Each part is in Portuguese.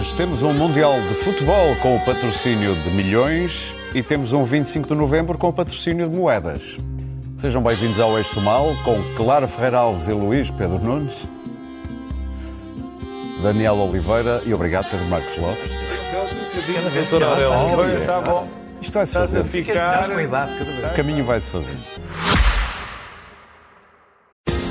Hoje temos um Mundial de Futebol com o patrocínio de milhões e temos um 25 de novembro com o patrocínio de moedas. Sejam bem-vindos ao Eixo Mal com Clara Ferreira Alves e Luís Pedro Nunes, Daniel Oliveira e obrigado Pedro Marcos Lopes. Cada vez melhor. Está bom. Isto vai-se fazer. ficar. O caminho vai-se fazer.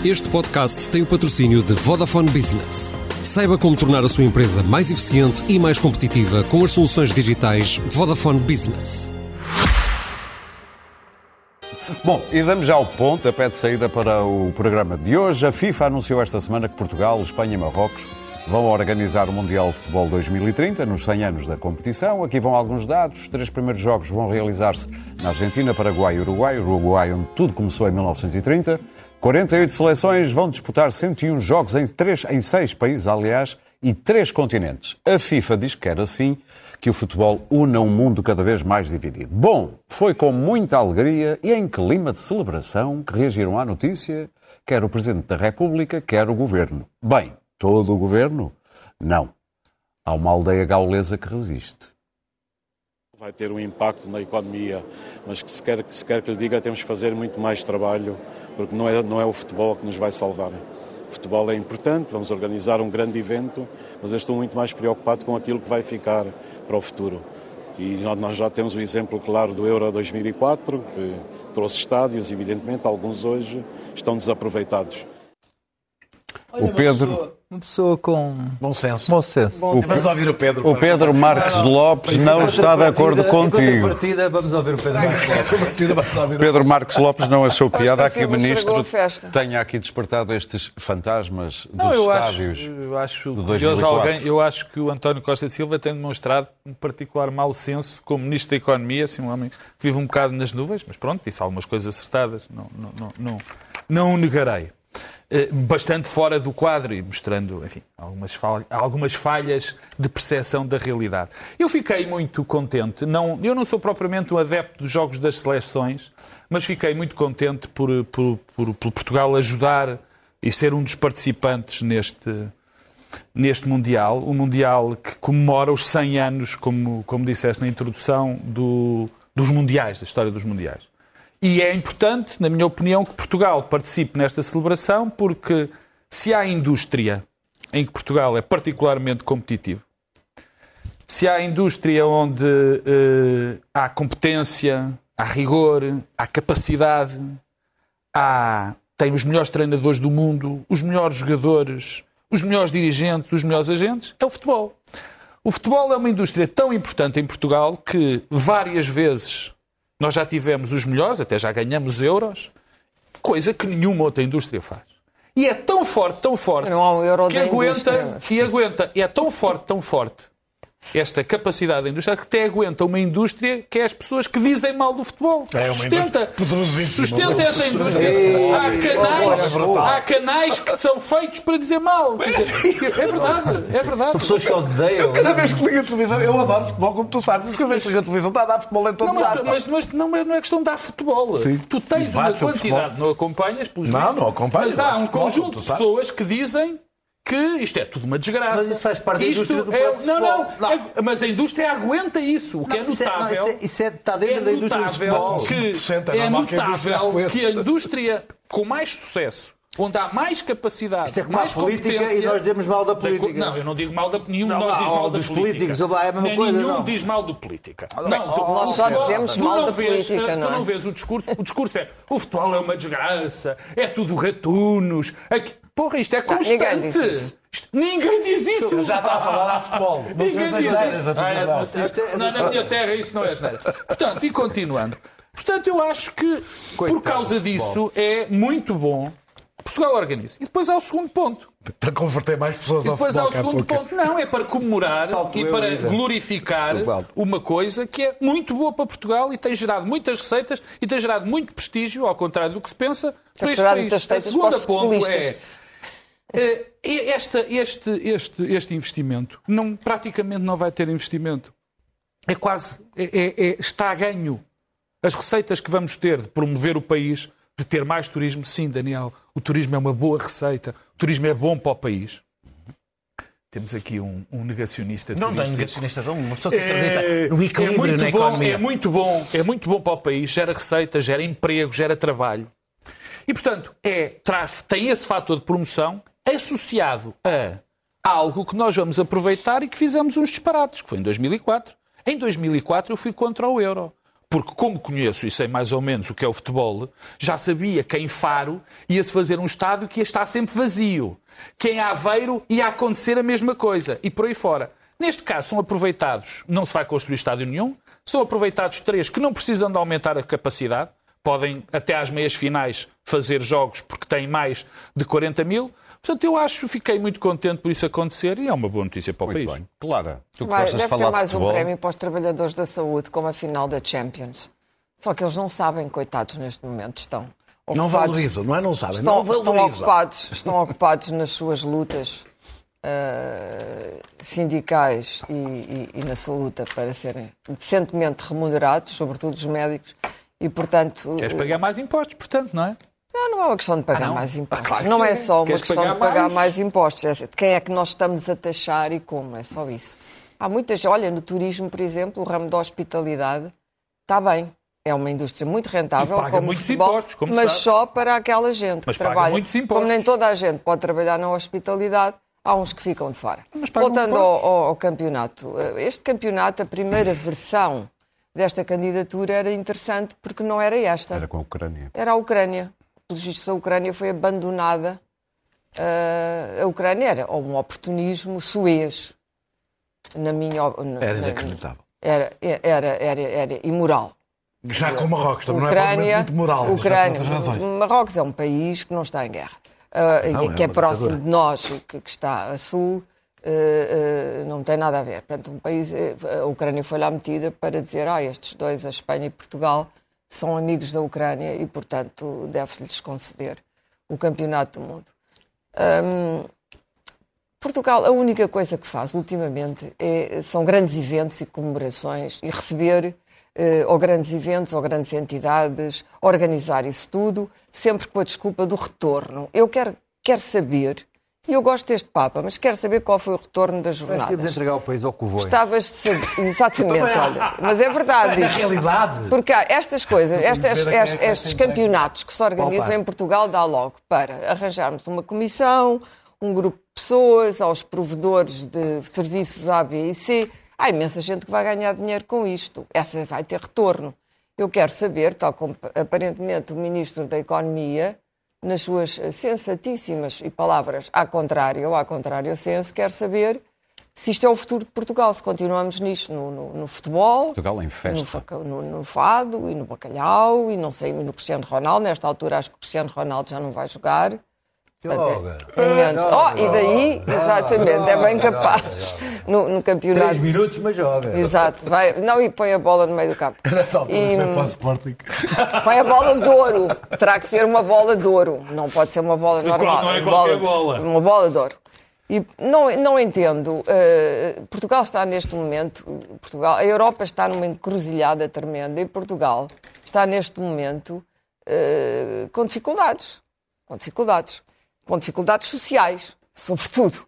Este podcast tem o patrocínio de Vodafone Business. Saiba como tornar a sua empresa mais eficiente e mais competitiva com as soluções digitais Vodafone Business. Bom, e damos já o ponto, a pé de saída para o programa de hoje. A FIFA anunciou esta semana que Portugal, Espanha e Marrocos vão organizar o Mundial de Futebol 2030, nos 100 anos da competição. Aqui vão alguns dados. Os três primeiros jogos vão realizar-se na Argentina, Paraguai e Uruguai. Uruguai, onde tudo começou em 1930. 48 seleções vão disputar 101 jogos em, três, em seis países, aliás, e três continentes. A FIFA diz que quer assim que o futebol una um mundo cada vez mais dividido. Bom, foi com muita alegria e em clima de celebração que reagiram à notícia quer o Presidente da República, quer o Governo. Bem, todo o Governo? Não. Há uma aldeia gaulesa que resiste. Vai ter um impacto na economia, mas que se quer, que se quer que lhe diga, temos que fazer muito mais trabalho, porque não é, não é o futebol que nos vai salvar. O futebol é importante, vamos organizar um grande evento, mas eu estou muito mais preocupado com aquilo que vai ficar para o futuro. E nós já temos o exemplo claro do Euro 2004, que trouxe estádios, evidentemente, alguns hoje estão desaproveitados. O Pedro, Uma pessoa com Bom senso. bom senso. Vamos ouvir o Pedro. o Pedro Marques Lopes não está de acordo contigo. partida, vamos ouvir o Pedro Marcos Lopes. Pedro Marques Lopes não achou piada que o Ministro tenha aqui despertado estes fantasmas dos Não, eu acho, estádios. eu acho de curioso 2004. alguém. Eu acho que o António Costa Silva tem demonstrado um particular mau senso como Ministro da Economia, assim, um homem que vive um bocado nas nuvens, mas pronto, disse algumas coisas acertadas, não, não, não, não, não o negarei. Eh, Bastante fora do quadro e mostrando, enfim, algumas falhas, algumas falhas de percepção da realidade. Eu fiquei muito contente. Não, eu não sou propriamente um adepto dos jogos das seleções, mas fiquei muito contente por, por, por, por Portugal ajudar e ser um dos participantes neste, neste Mundial, um Mundial que comemora os 100 anos, como, como disseste na introdução, do- dos Mundiais, da história dos Mundiais. E é importante, na minha opinião, que Portugal participe nesta celebração, porque se há indústria em que Portugal é particularmente competitivo, se há indústria onde eh, há competência, há rigor, há capacidade, há, tem os melhores treinadores do mundo, os melhores jogadores, os melhores dirigentes, os melhores agentes, é o futebol. O futebol é uma indústria tão importante em Portugal que várias vezes nós já tivemos os melhores, até já ganhamos euros, coisa que nenhuma outra indústria faz. E é tão forte, tão forte, Não há um euro que aguenta, indústria, mas- e aguenta, e é tão forte, tão forte, esta capacidade da indústria, que até aguenta uma indústria que é as pessoas que dizem mal do futebol. É sustenta, sustenta essa indústria. Há canais, há canais que são feitos para dizer mal. Quer dizer, é verdade, é verdade. Pessoas que odeiam. Cada vez que ligo a televisão, eu adoro futebol, como tu sabes. Mas cada vez que ligo a televisão, está a dar futebol em todo Não, mas, lado. mas, mas não, é- não é questão de dar futebol. Tu tens uma quantidade, não acompanhas, pelos Não, não acompanho, Mas há um futebol, conjunto de pessoas que dizem que isto é tudo uma desgraça. Mas isso faz parte da Isto indústria do é, próprio Não, não, futebol. Não. é- mas a indústria aguenta isso. O que é Não, isso é- não, notável. isso é- isso é- está é dentro da indústria do futebol. que 5% é é normal que a indústria notável que a indústria com mais sucesso, onde há mais capacidade, Isso é como a mais política e nós dizemos mal da política. Não, eu não digo mal da nenhum de Não, nós ah, diz mal da dos política. políticos, é a mesma Nem coisa, nenhum não. diz mal do política. Não, tu- nós só futebol- dizemos tu mal da vês, política, tu não é? não vês o discurso. O discurso é o futebol é uma desgraça, é tudo ratunos. Aqui- Porra, isto é constante. ninguém diz isso. Isto- ninguém diz isso. Já está a falar de futebol. Ninguém diz isso. Ah, não, na minha terra isso não é asneira. Portanto, e continuando. Portanto, eu acho que por causa disso é muito bom Portugal organiza. E depois há o segundo ponto. Para converter mais pessoas E ao depois há futebol. o é segundo ponto. Não, é para comemorar Falto e para vida. glorificar uma coisa que é muito boa para Portugal e tem gerado muitas receitas e tem gerado muito prestígio, ao contrário do que se pensa, para este gerado país. muitas A receitas segunda para os ponto futebolistas. é, esta, este, este, este investimento não, praticamente não vai ter investimento. É quase, é- é- é- está a ganho. As receitas que vamos ter de promover o país, de ter mais turismo, sim, Daniel, o turismo é uma boa receita, o turismo é bom para o país. Temos aqui um, um negacionista Não tem turístico. negacionistas um, uma pessoa que É, acredita no equilíbrio é muito na bom, economia. É muito bom, é muito bom para o país, gera receita, gera emprego, gera trabalho. E, portanto, é, traz, tem esse fator de promoção associado a algo que nós vamos aproveitar e que fizemos uns disparates, que foi em 2004. Em 2004 eu fui contra o euro. Porque, como conheço e sei mais ou menos o que é o futebol, já sabia que em Faro ia-se fazer um estádio que ia estar sempre vazio. Que em Aveiro ia acontecer a mesma coisa. E por aí fora. Neste caso, são aproveitados, não se vai construir estádio nenhum, são aproveitados três que não precisam de aumentar a capacidade, podem até às meias finais fazer jogos porque têm mais de 40 mil. Portanto, eu acho, fiquei muito contente por isso acontecer e é uma boa notícia para o Muito país. bem. Clara, tu Vai, gostas de deve falar ser mais de futebol. um prémio para os trabalhadores da saúde, como a final da Champions. Só que eles não sabem, coitados, neste momento estão. Não ocupados- valorizam, não é? Não sabem. Estão, não estão ocupados, estão ocupados nas suas lutas eh, sindicais e, e- e na sua luta para serem decentemente remunerados, sobretudo os médicos, e portanto. Queres pagar mais impostos, portanto, não é? Não, não é uma questão de pagar Ah, mais impostos. Ah, claro não é é. só uma questão pagar de pagar mais? mais, impostos. É de quem é que nós estamos a taxar e como. É só isso. Há muitas. Olha, no turismo, por exemplo, o ramo da hospitalidade está bem. É uma indústria muito rentável, paga como futebol, impostos, como mas sabe. só para aquela gente Mas que paga trabalha. muitos Como nem toda a gente pode trabalhar na hospitalidade, há uns que ficam de fora. Voltando ao- ao campeonato. eh, Este campeonato, a primeira versão desta candidatura era interessante porque não era esta Era com a Ucrânia. era a Ucrânia. Pelos vistos, a Ucrânia foi abandonada. Ah, a Ucrânia era um oportunismo suez. Na minha. na- Era na- inacreditável. Era, era, era, era imoral. Já com Marrocos, também não é Ucrânia, muito moral. Ucrânia. Marrocos é um país que não está em guerra. Ah, Não, é que é uma próximo ditadura. de nós, que, que está a sul, ah, ah, não tem nada a ver. Portanto, um país, eh, a Ucrânia foi lá metida para dizer, ah, estes dois, a Espanha e Portugal, são amigos da Ucrânia e, portanto, deve-lhes conceder o campeonato do mundo. Hum, Portugal, a única coisa que faz ultimamente é- são grandes eventos e comemorações e receber eh, ou grandes eventos ou grandes entidades, organizar isso tudo, sempre com a desculpa do retorno. Eu quero, quero saber, e eu gosto deste Papa, mas quero saber qual foi o retorno das Vais ter de jornadas. entregar o país ao Covoi. Gostavas de saber. Exatamente, olha. Mas é verdade Na realidade, Porque há estas coisas, estas- estes, estes campeonatos que se organizam em Portugal dá logo para arranjarmos uma comissão, um grupo de pessoas, aos provedores de serviços A, B e C. Há imensa gente que vai ganhar dinheiro com isto. Essa vai ter retorno. Eu quero saber, tal como aparentemente o Ministro da Economia, nas suas sensatíssimas e palavras à contrário ou à contrário senso, quer saber se isto é o futuro de Portugal, se continuamos nisto no, no- no futebol, Portugal em festa. no, no fado e no bacalhau e não sei, no Cristiano Ronaldo. Nesta altura acho que o Cristiano Ronaldo já não vai jogar. Pelo menos. Oh, e daí, exatamente, é bem capaz no, no campeonato. Três minutos, mas joga. Exato, vai, não, e põe a bola no meio do campo. E, foi para o Sporting. põe a bola de ouro. Terá que ser uma bola de ouro. Não pode ser uma bola normal. não é Uma qualquer bola. Uma bola de ouro. E não, não entendo. eh, Portugal está neste momento. Portugal, a Europa está numa encruzilhada tremenda e Portugal está neste momento eh, com dificuldades. Com dificuldades. Com dificuldades sociais, sobretudo.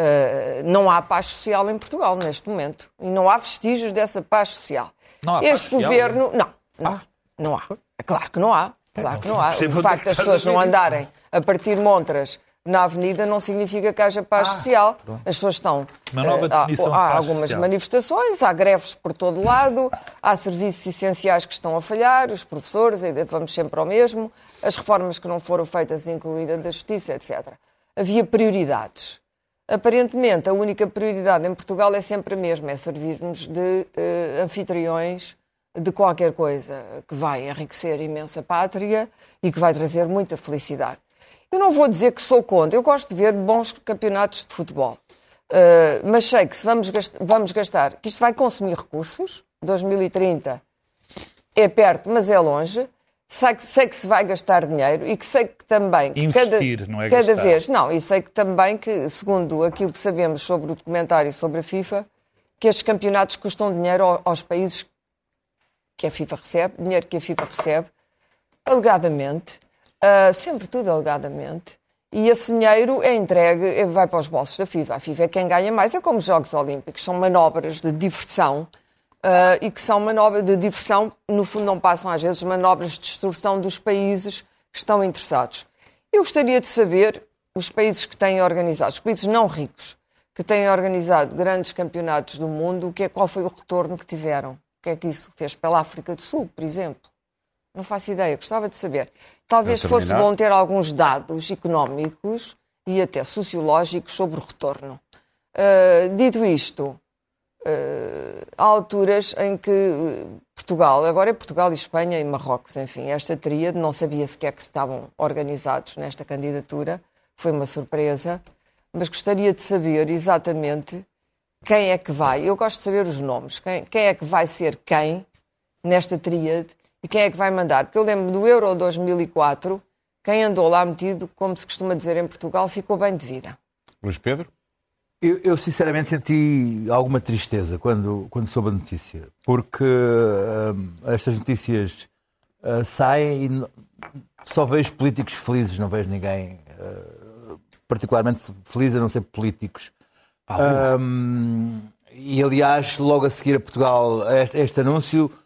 Uh, não há paz social em Portugal neste momento. E não há vestígios dessa paz social. Paz este social, governo. Não, não, não há. É claro que não há. Claro que não há. percebo O é facto das pessoas não andarem a partir montras na avenida não significa que haja paz social. As pessoas estão. Uma nova eh, há- definição de há, algumas social. manifestações, há greves por todo lado, há serviços essenciais que estão a falhar, os professores, ainda vamos sempre ao mesmo, as reformas que não foram feitas, incluída da justiça, etc. Havia prioridades. Aparentemente, a única prioridade em Portugal é sempre a mesma, é servirmos de eh, anfitriões de qualquer coisa que vai enriquecer imensa pátria e que vai trazer muita felicidade. Eu não vou dizer que sou contra, eu gosto de ver bons campeonatos de futebol. Uh, mas sei que se vamos gastar, vamos gastar, que isto vai consumir recursos, 2030 é perto, mas é longe. Sei que, sei que se vai gastar dinheiro e que sei que também que Investir, cada, não é cada gastar. vez, não, e sei que também que, segundo aquilo que sabemos sobre o documentário sobre a FIFA, que estes campeonatos custam dinheiro ao- aos países que a FIFA recebe, dinheiro que a FIFA recebe, alegadamente, ah, sempre tudo alegadamente, e esse dinheiro é entregue, é- vai para os bolsos da FIFA. A FIFA é quem ganha mais, é como os Jogos Olímpicos, são manobras de diversão ah, e que são manobras de diversão, no fundo não passam às vezes manobras de destruição dos países que estão interessados. Eu gostaria de saber, os países que têm organizado, os países não ricos, que têm organizado grandes campeonatos do mundo, o que é, qual foi o retorno que tiveram? O que é que isso fez pela África do Sul, por exemplo? Não faço ideia, gostava de saber. Talvez fosse bom ter alguns dados económicos e até sociológicos sobre o retorno. Ah, dito isto, ah, há alturas em que eh, Portugal, agora é Portugal e Espanha e Marrocos, enfim, esta tríade, não sabia sequer que estavam organizados nesta candidatura, foi uma surpresa, mas gostaria de saber exatamente quem é que vai. Eu gosto de saber os nomes, quem, quem é que vai ser quem nesta tríade e quem é que vai mandar. Porque eu lembro do Euro 2004, quem andou lá metido, como se costuma dizer em Portugal, ficou bem de vida. Luís Pedro? Eu, eu, sinceramente senti alguma tristeza quando, quando soube a notícia, porque hum, estas notícias ah, saem e só vejo políticos felizes, não vejo ninguém ah, particularmente feliz a não ser políticos. Hum, e aliás, logo a seguir a Portugal, este, este anúncio, ah,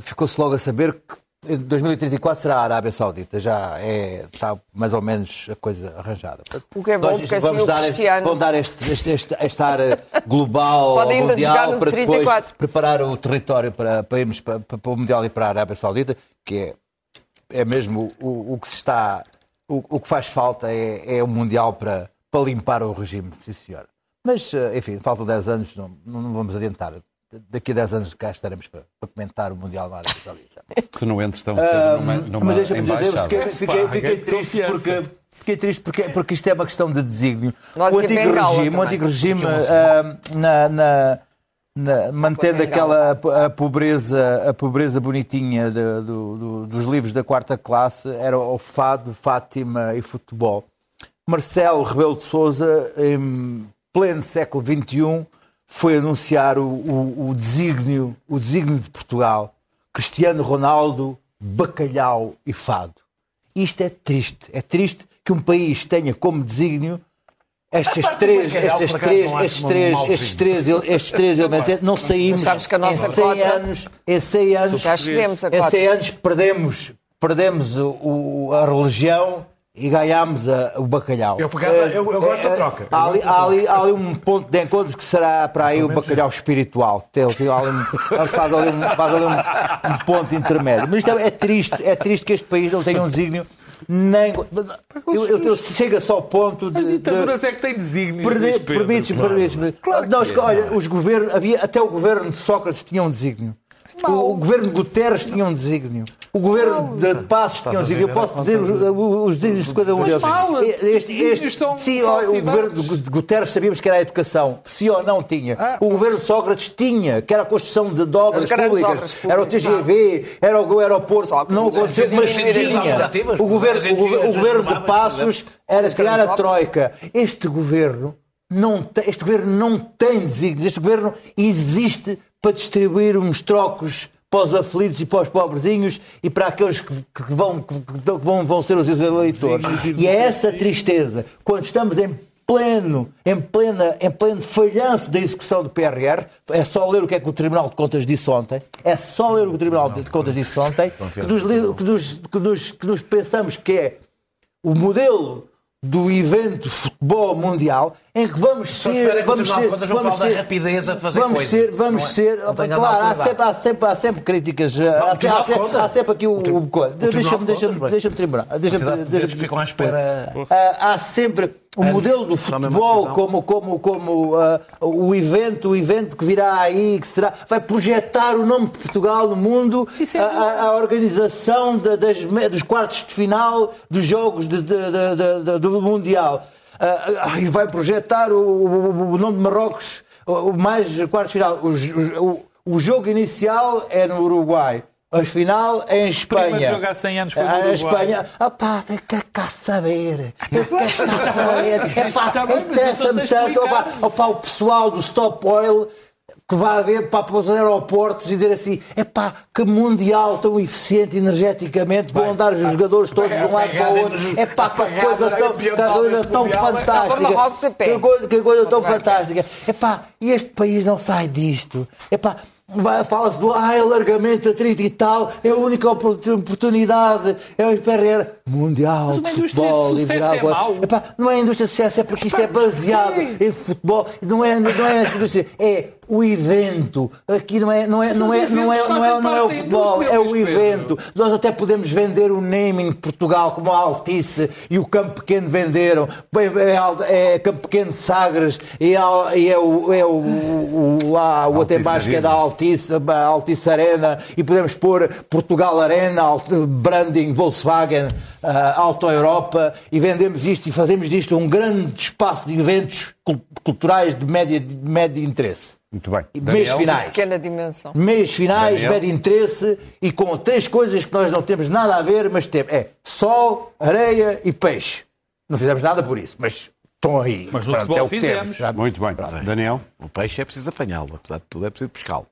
ficou-se logo a saber que em 2034 será a Arábia Saudita, já é, está mais ou menos a coisa arranjada. O que é bom, Nós porque assim dar Cristiano- vamos dar este, este, este, esta área global Mundial para 34. depois preparar o território para, para irmos para, para, o Mundial e para a Arábia Saudita, que é, é mesmo o, o que se está. O, o que faz falta é, é o Mundial para, para limpar o regime, sim senhor. Mas, eh, enfim, faltam 10 anos, não não vamos adiantar. Daqui a 10 anos cá estaremos para, para comentar o Mundial na Arábia Saudita. Que não entres tão cedo numa, numa Mas deixa-me dizer, fiquei, fiquei, fiquei triste porque. Fiquei triste porque, porque isto é uma questão de desígnio. Nós o antigo regime, o antigo regime ah, na, na- na- mantendo aquela a pobreza, a pobreza bonitinha de- do- do- dos livros da quarta classe era o fado, Fátima e futebol. Marcelo Rebelo de Sousa, em pleno século XXI, foi anunciar o, o, o desígnio, o desígnio de Portugal. Cristiano Ronaldo, bacalhau e fado. Isto é triste. É triste que um país tenha como desígnio estes três, acaso, três, estes três, estes três, estes três elementos. Não saímos Sabes que a nossa em 100 cota- anos, em 100 anos, Já cedemos a em cota. 100 anos perdemos, perdemos o- o- a religião e ganhámos a- o bacalhau. Eu, por acaso, eu- eu gosto da troca. Eu Há ali, há ali- há ali um ponto de encontro que será para aí o bacalhau espiritual. Tem ali um- faz ali, um, faz ali um- um ponto intermédio. Mas isto é, é triste, é triste que este país não tenha um desígnio nem. Eu, eu, eu chega só ao ponto de. As de- ditaduras é que têm desígnios. Perder, Luís Pedro. permites-me, permites-me. Nós, olha, os governos, havia, até o governo de Sócrates tinha um desígnio. O, o governo de Guterres tinha um desígnio. O governo de Passos tinha um desígnio. Eu posso dizer os, os desígnios de cada um deles. mal, Este, desígnios são sim, olha, o governo de Gu- de Guterres sabíamos que era a educação. Sim ou não tinha. O governo de Sócrates tinha, que era a construção de, de obras públicas. Era o. TGV, era o aeroporto. Sócrates Não aconteceu, mas tinha. O governo, o o governo de Passos era tirar a. Troika. Este governo não tem, este governo não tem desígnios. Este governo existe para distribuir uns trocos para os aflitos e para os pobrezinhos e para aqueles que, que vão, que, vão, vão ser os eleitores. E é essa tristeza, quando estamos em pleno, em, plena, em pleno falhanço da execução do PRR, é só ler o que é que o Tribunal de Contas disse ontem, é só ler o que o Tribunal de Contas disse ontem, que nos, que nos- que nos- que nos pensamos que é o modelo do evento futebol mundial em que vamos Só ser o vamos de ser Contas não vamos ser rapidez a fazer vamos coisas. ser vamos Não é? ser Não claro há sempre, há sempre há sempre críticas há, Tribunal há, de sempre- Contas. há sempre aqui o, o, deixa-me de deixa-me Contas, deixa-me terminar deixa-me de que ficam à espera. ah, há sempre o Anos, modelo do mesma futebol como, como, como ah, o evento, o evento que virá aí, que será, vai projetar o nome de Portugal no mundo, a, a- a organização da- das, dos quartos de final dos jogos de- de- de- de- de- do Mundial. Ah, ah, e vai projetar o, nome de Marrocos, mais quartos final. O, jogo inicial é no Uruguai. A final é em Espanha. primeiro jogo há 100 anos foi no A Uruguai. Espanha, opá, quer cá saber. Eu quero cá saber. Está bem, mas Interessa-me tanto. Explicar. opá, o pessoal do Stop Oil que vai haver para, para os aeroportos e dizer assim: é pá, que mundial tão eficiente energeticamente, vão andar os jogadores todos de um lado para o outro. É pá, que coisa tão, que coisa tão fantástica. Que coisa, que coisa tão fantástica. É pá, e este país não sai disto. É pá. Fala-se do ah, alargamento a 30 e tal, é a única oportunidade, é o PRR mundial de futebol. e virar é mau? Epá, não é indústria de sucesso, é porque isto é baseado em futebol, não é, não é a indústria, é o evento. Aqui não é, não é, não é, os não é, não é, não é o futebol, é o evento. Nós até podemos vender o naming de Portugal como a Altice e o Campo Pequeno venderam. É, Al- é Campo Pequeno de Sagres e é, é o, é o, o- o- lá, o até baixo que é da. Altice, a Altice Arena e podemos pôr Portugal Arena, branding Volkswagen, ah, Auto Europa e vendemos isto e fazemos disto um grande espaço de eventos cul- culturais de média, de médio interesse. Muito bem. E Meios Daniel? finais. Pequena dimensão. Meios finais, Daniel? médio interesse e com três coisas que nós não temos nada a ver, mas temos. É sol, areia e peixe. Não fizemos nada por isso, mas estão aí. Mas no Pronto, futebol é fizemos. temos. Muito bem. Daniel? O peixe é preciso apanhá-lo, apesar de tudo, é preciso pescá-lo.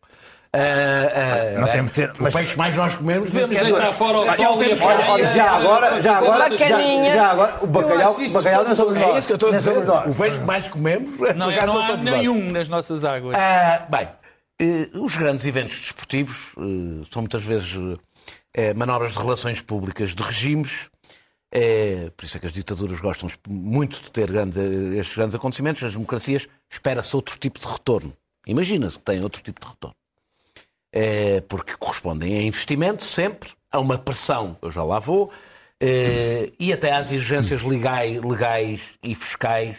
Ah, ah, Não é, tem que ter- o mas- peixe mais nós comemos. Devemos deitar fora o Aquele sol e Olha, já agora, já agora, já, já agora, o bacalhau, o bacalhau não somos É nós. isso que eu estou a dizer. O peixe que mais comemos. Não, acaso, não há nós. nenhum nas nossas águas. Ah, bem, eh, os grandes eventos desportivos eh, são muitas vezes eh, manobras de relações públicas de regimes. Eh, por isso é que as ditaduras gostam muito de ter grande- estes grandes acontecimentos. Nas democracias espera-se outro tipo de retorno. Imagina-se que tem outro tipo de retorno. Eh, porque correspondem a investimento sempre, a uma pressão, eu já lá vou, eh, e até às exigências legais, legais e fiscais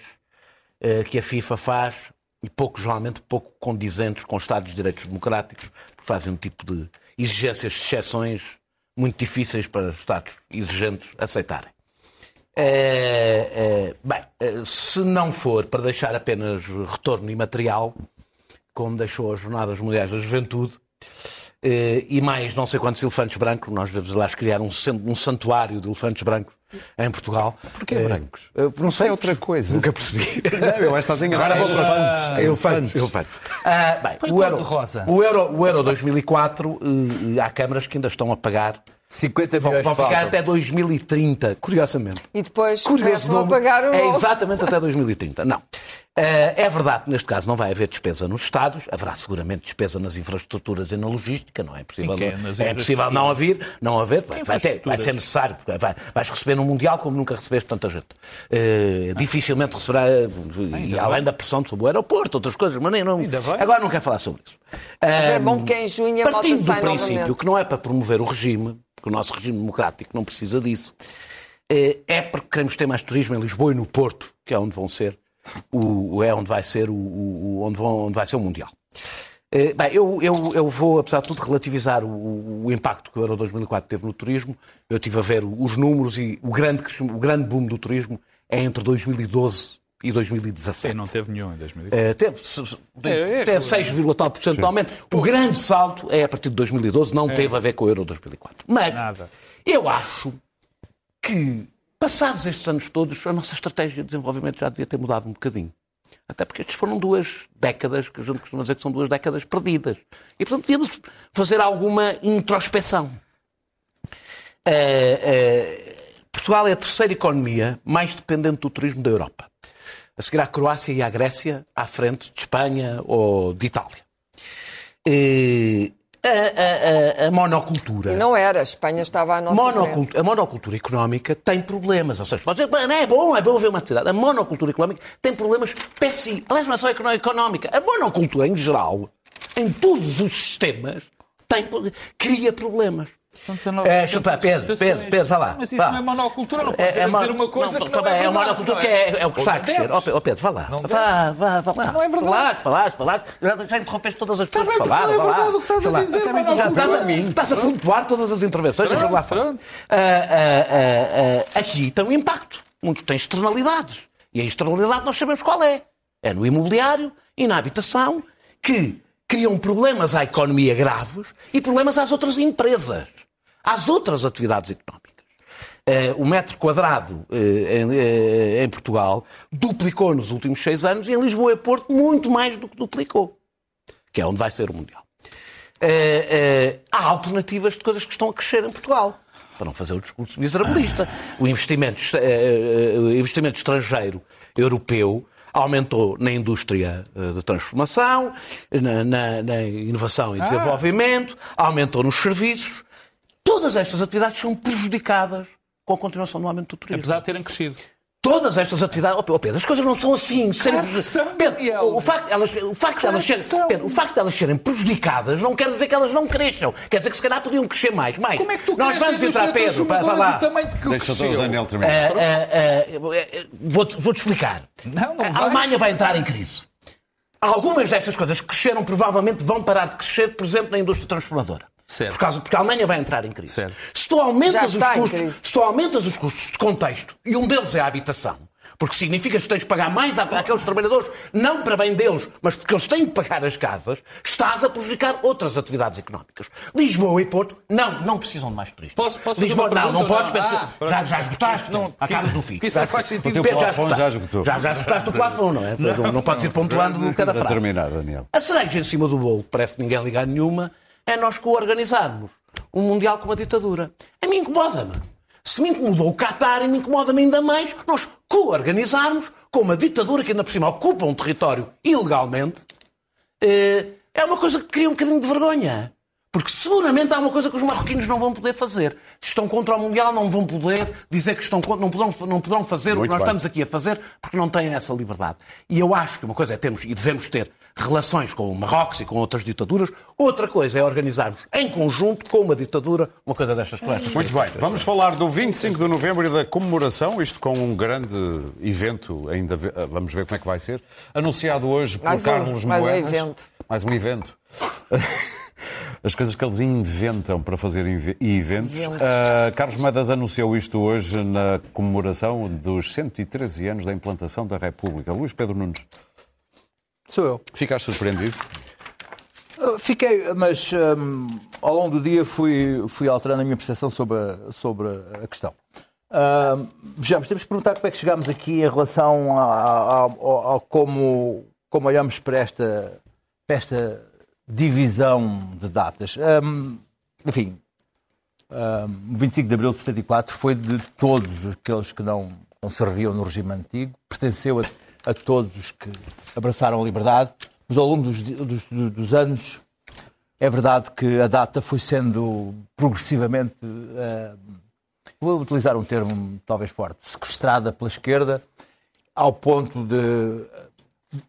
eh, que a FIFA faz, e pouco, geralmente pouco condizentes com os Estados de Direitos Democráticos, porque fazem um tipo de exigências de exceções muito difíceis para Estados exigentes aceitarem. Eh, eh, bem, se não for para deixar apenas retorno imaterial, como deixou as Jornadas Mundiais da Juventude, e mais não sei quantos elefantes brancos, nós devemos lá criar um, um santuário de elefantes brancos em Portugal. Porquê Eh, brancos? eh, não sei. É outra coisa. Nunca percebi. Não, eu esta tenho Agora vou para elefantes. Elefantes. elefantes. Ah, bem, o Euro, de rosa. o Euro, o Euro 2004, eh, há câmaras que ainda estão a pagar. 50 Vão, milhões vão ficar até 2030, curiosamente. E depois Curioso começam a nome. pagar o É exatamente até 2030. Não. Eh, É verdade que neste caso não vai haver despesa nos Estados, haverá seguramente despesa nas infraestruturas e na logística, não é possível, Nas é impossível não haver, não haver, vai, ter- vai ser necessário, porque vai- vais receber no Mundial como nunca recebeste tanta gente. Eh, dificilmente receberá, eh, e além da pressão sobre o aeroporto, outras coisas, mas nem, não, agora não quero falar sobre isso. Mas é bom que em junho a Partindo do princípio novamente. que não é para promover o regime, porque o nosso regime democrático não precisa disso, é porque queremos ter mais turismo em Lisboa e no Porto, que é onde vão ser, o, é onde vai ser o, o- onde, vão, onde vai ser o Mundial. Eh, Bem, eu, eu, eu vou, apesar de tudo, relativizar o, o impacto que o Euro 2004 teve no turismo. Eu estive a ver os números e o grande, o grande boom do turismo é entre 2012 e 2017. Sim, não teve nenhum em 2000. Eh, teve É, é, teve é. 6, tal por cento de aumento. O grande salto é a partir de 2012, não teve a ver com o Euro 2004. Mas Nada. eu acho que, passados estes anos todos, a nossa estratégia de desenvolvimento já devia ter mudado um bocadinho. Até porque estas foram duas décadas, que a gente costuma dizer que são duas décadas perdidas. E, portanto, devíamos fazer alguma introspeção. Eh, eh, Portugal é a terceira economia mais dependente do turismo da Europa. A seguir à Croácia e à Grécia, à frente de Espanha ou de Itália. Eh, a, a- a- monocultura. E não era, a Espanha estava à nossa Monocult- frente. a monocultura económica tem problemas. Ou seja, pode dizer, "Mano, é bom, é bom ver uma atividade. A monocultura económica tem problemas péssimos. Aliás, não é só económica. A monocultura, em geral, em todos os sistemas, tem, cria problemas. É, chupa, Pedro, Pedro, Pedro, vá lá. Mas isso vá. não é monocultura, não É, pode é dizer mono- uma coisa não, que tá não é é monocultura que é? é, é o que está a crescer. Ó ó Pedro, vá lá. Não Vá, vá, vá lá. Não é verdade. Falaste, falaste, falaste. Já, interrompeste todas as pessoas que falaram. não é verdade o que estás a dizer. Estás a, estás a pontuar todas as intervenções. Deixa lá fora. aqui tem um impacto. Muitos têm externalidades. E a externalidade nós sabemos qual é. É no imobiliário e na habitação que criam problemas à economia graves e problemas às outras empresas, às outras atividades económicas. Eh, o metro quadrado eh, em, eh, em Portugal duplicou nos últimos seis anos e em Lisboa e Porto muito mais do que duplicou. que é onde vai ser o Mundial. Eh, eh, há alternativas de coisas que estão a crescer em Portugal. Para não fazer o discurso miserabilista. O investimento, o investimento estrangeiro europeu aumentou na indústria eh, de transformação, na, na- na inovação e desenvolvimento, aumentou nos serviços. Todas estas atividades são prejudicadas com a continuação do aumento do turismo. Apesar de terem crescido. Todas estas atividades. Oh, Pedro, as coisas não são assim. Claro são, Pedro, Daniel. o, facto, elas, o, facto de elas serem. Pedro, o facto de elas serem prejudicadas não quer dizer que elas não cresçam. Quer dizer que se calhar podiam crescer mais. mais. Como é que tu Nós vamos entrar, Pedro, para falar. Deixa só o? Daniel terminar. Ah, ah, ah, Vou-te vou-te explicar. Não, não a. Alemanha vai entrar em crise. Algumas destas coisas que cresceram provavelmente vão parar de crescer, por exemplo, na indústria transformadora. Certo. Por causa, porque a Alemanha vai entrar em crise. Certo. Se tu aumentas os custos, crise. se tu aumentas os custos de contexto, e um deles é a habitação, porque significa que tu tens de pagar mais à- àqueles trabalhadores, não para bem deles, mas porque eles têm de pagar as casas, estás a prejudicar outras atividades económicas. Lisboa e Porto, não, não precisam de mais turistas. Posso- posso fazer Lisboa, uma não, não pergunta podes, não? Pedro, Ah, já, já esgotaste, isso não- não, que acabas isso- no fim. que isso não Já- faz sentido. O teu plafond já esgotaste. esgotou. Já, já esgotaste o plafond, não é? Não, não pode ser pontuando de cada frase. terminar, Daniel. A cereja em cima do bolo, que parece ninguém ligar nenhuma, é nós co-organizarmos um Mundial com uma ditadura. A mim incomoda-me. Se me incomodou o Qatar, me incomoda-me ainda mais nós co-organizarmos com uma ditadura que ainda por cima ocupa um território ilegalmente. Eh, É uma coisa que cria um bocadinho de vergonha. Porque seguramente há uma coisa que os marroquinos não vão poder fazer. Se estão contra o Mundial, não vão poder dizer que estão contra, não poderão, não poderão fazer o Muito que nós bem. estamos aqui a fazer, porque não têm essa liberdade. E eu acho que uma coisa é termos e devemos ter relações com o Marrocos e com outras ditaduras, outra coisa é organizarmos em conjunto com uma ditadura uma coisa destas com estas Muito bem, vamos falar do 25 de novembro e da comemoração, isto com um grande evento, ainda ah, vamos ver como é que vai ser, anunciado hoje por Mais um, Carlos mais um Moedas. evento. Mais um evento. As coisas que eles inventam para fazer eventos. Ah, Carlos Moedas anunciou isto hoje na comemoração dos 113 anos da implantação da República. Luís Pedro Nunes, Sou eu. ficaste surpreendido? Uh, Fiquei, mas hum, ao longo do dia fui, fui alterando a minha percepção sobre a, sobre a questão. Hum, vejamos, temos que perguntar como é que chegámos aqui em relação a, a- ao- ao como, como olhamos para esta, para esta divisão de datas. Hum, enfim, o 25 de abril de 74 foi de todos aqueles que não, não serviam no regime antigo, pertenceu a, a todos os que abraçaram a liberdade, mas ao longo dos, dos, dos anos é verdade que a data foi sendo progressivamente, eh, vou utilizar um termo talvez forte, sequestrada pela esquerda, ao ponto de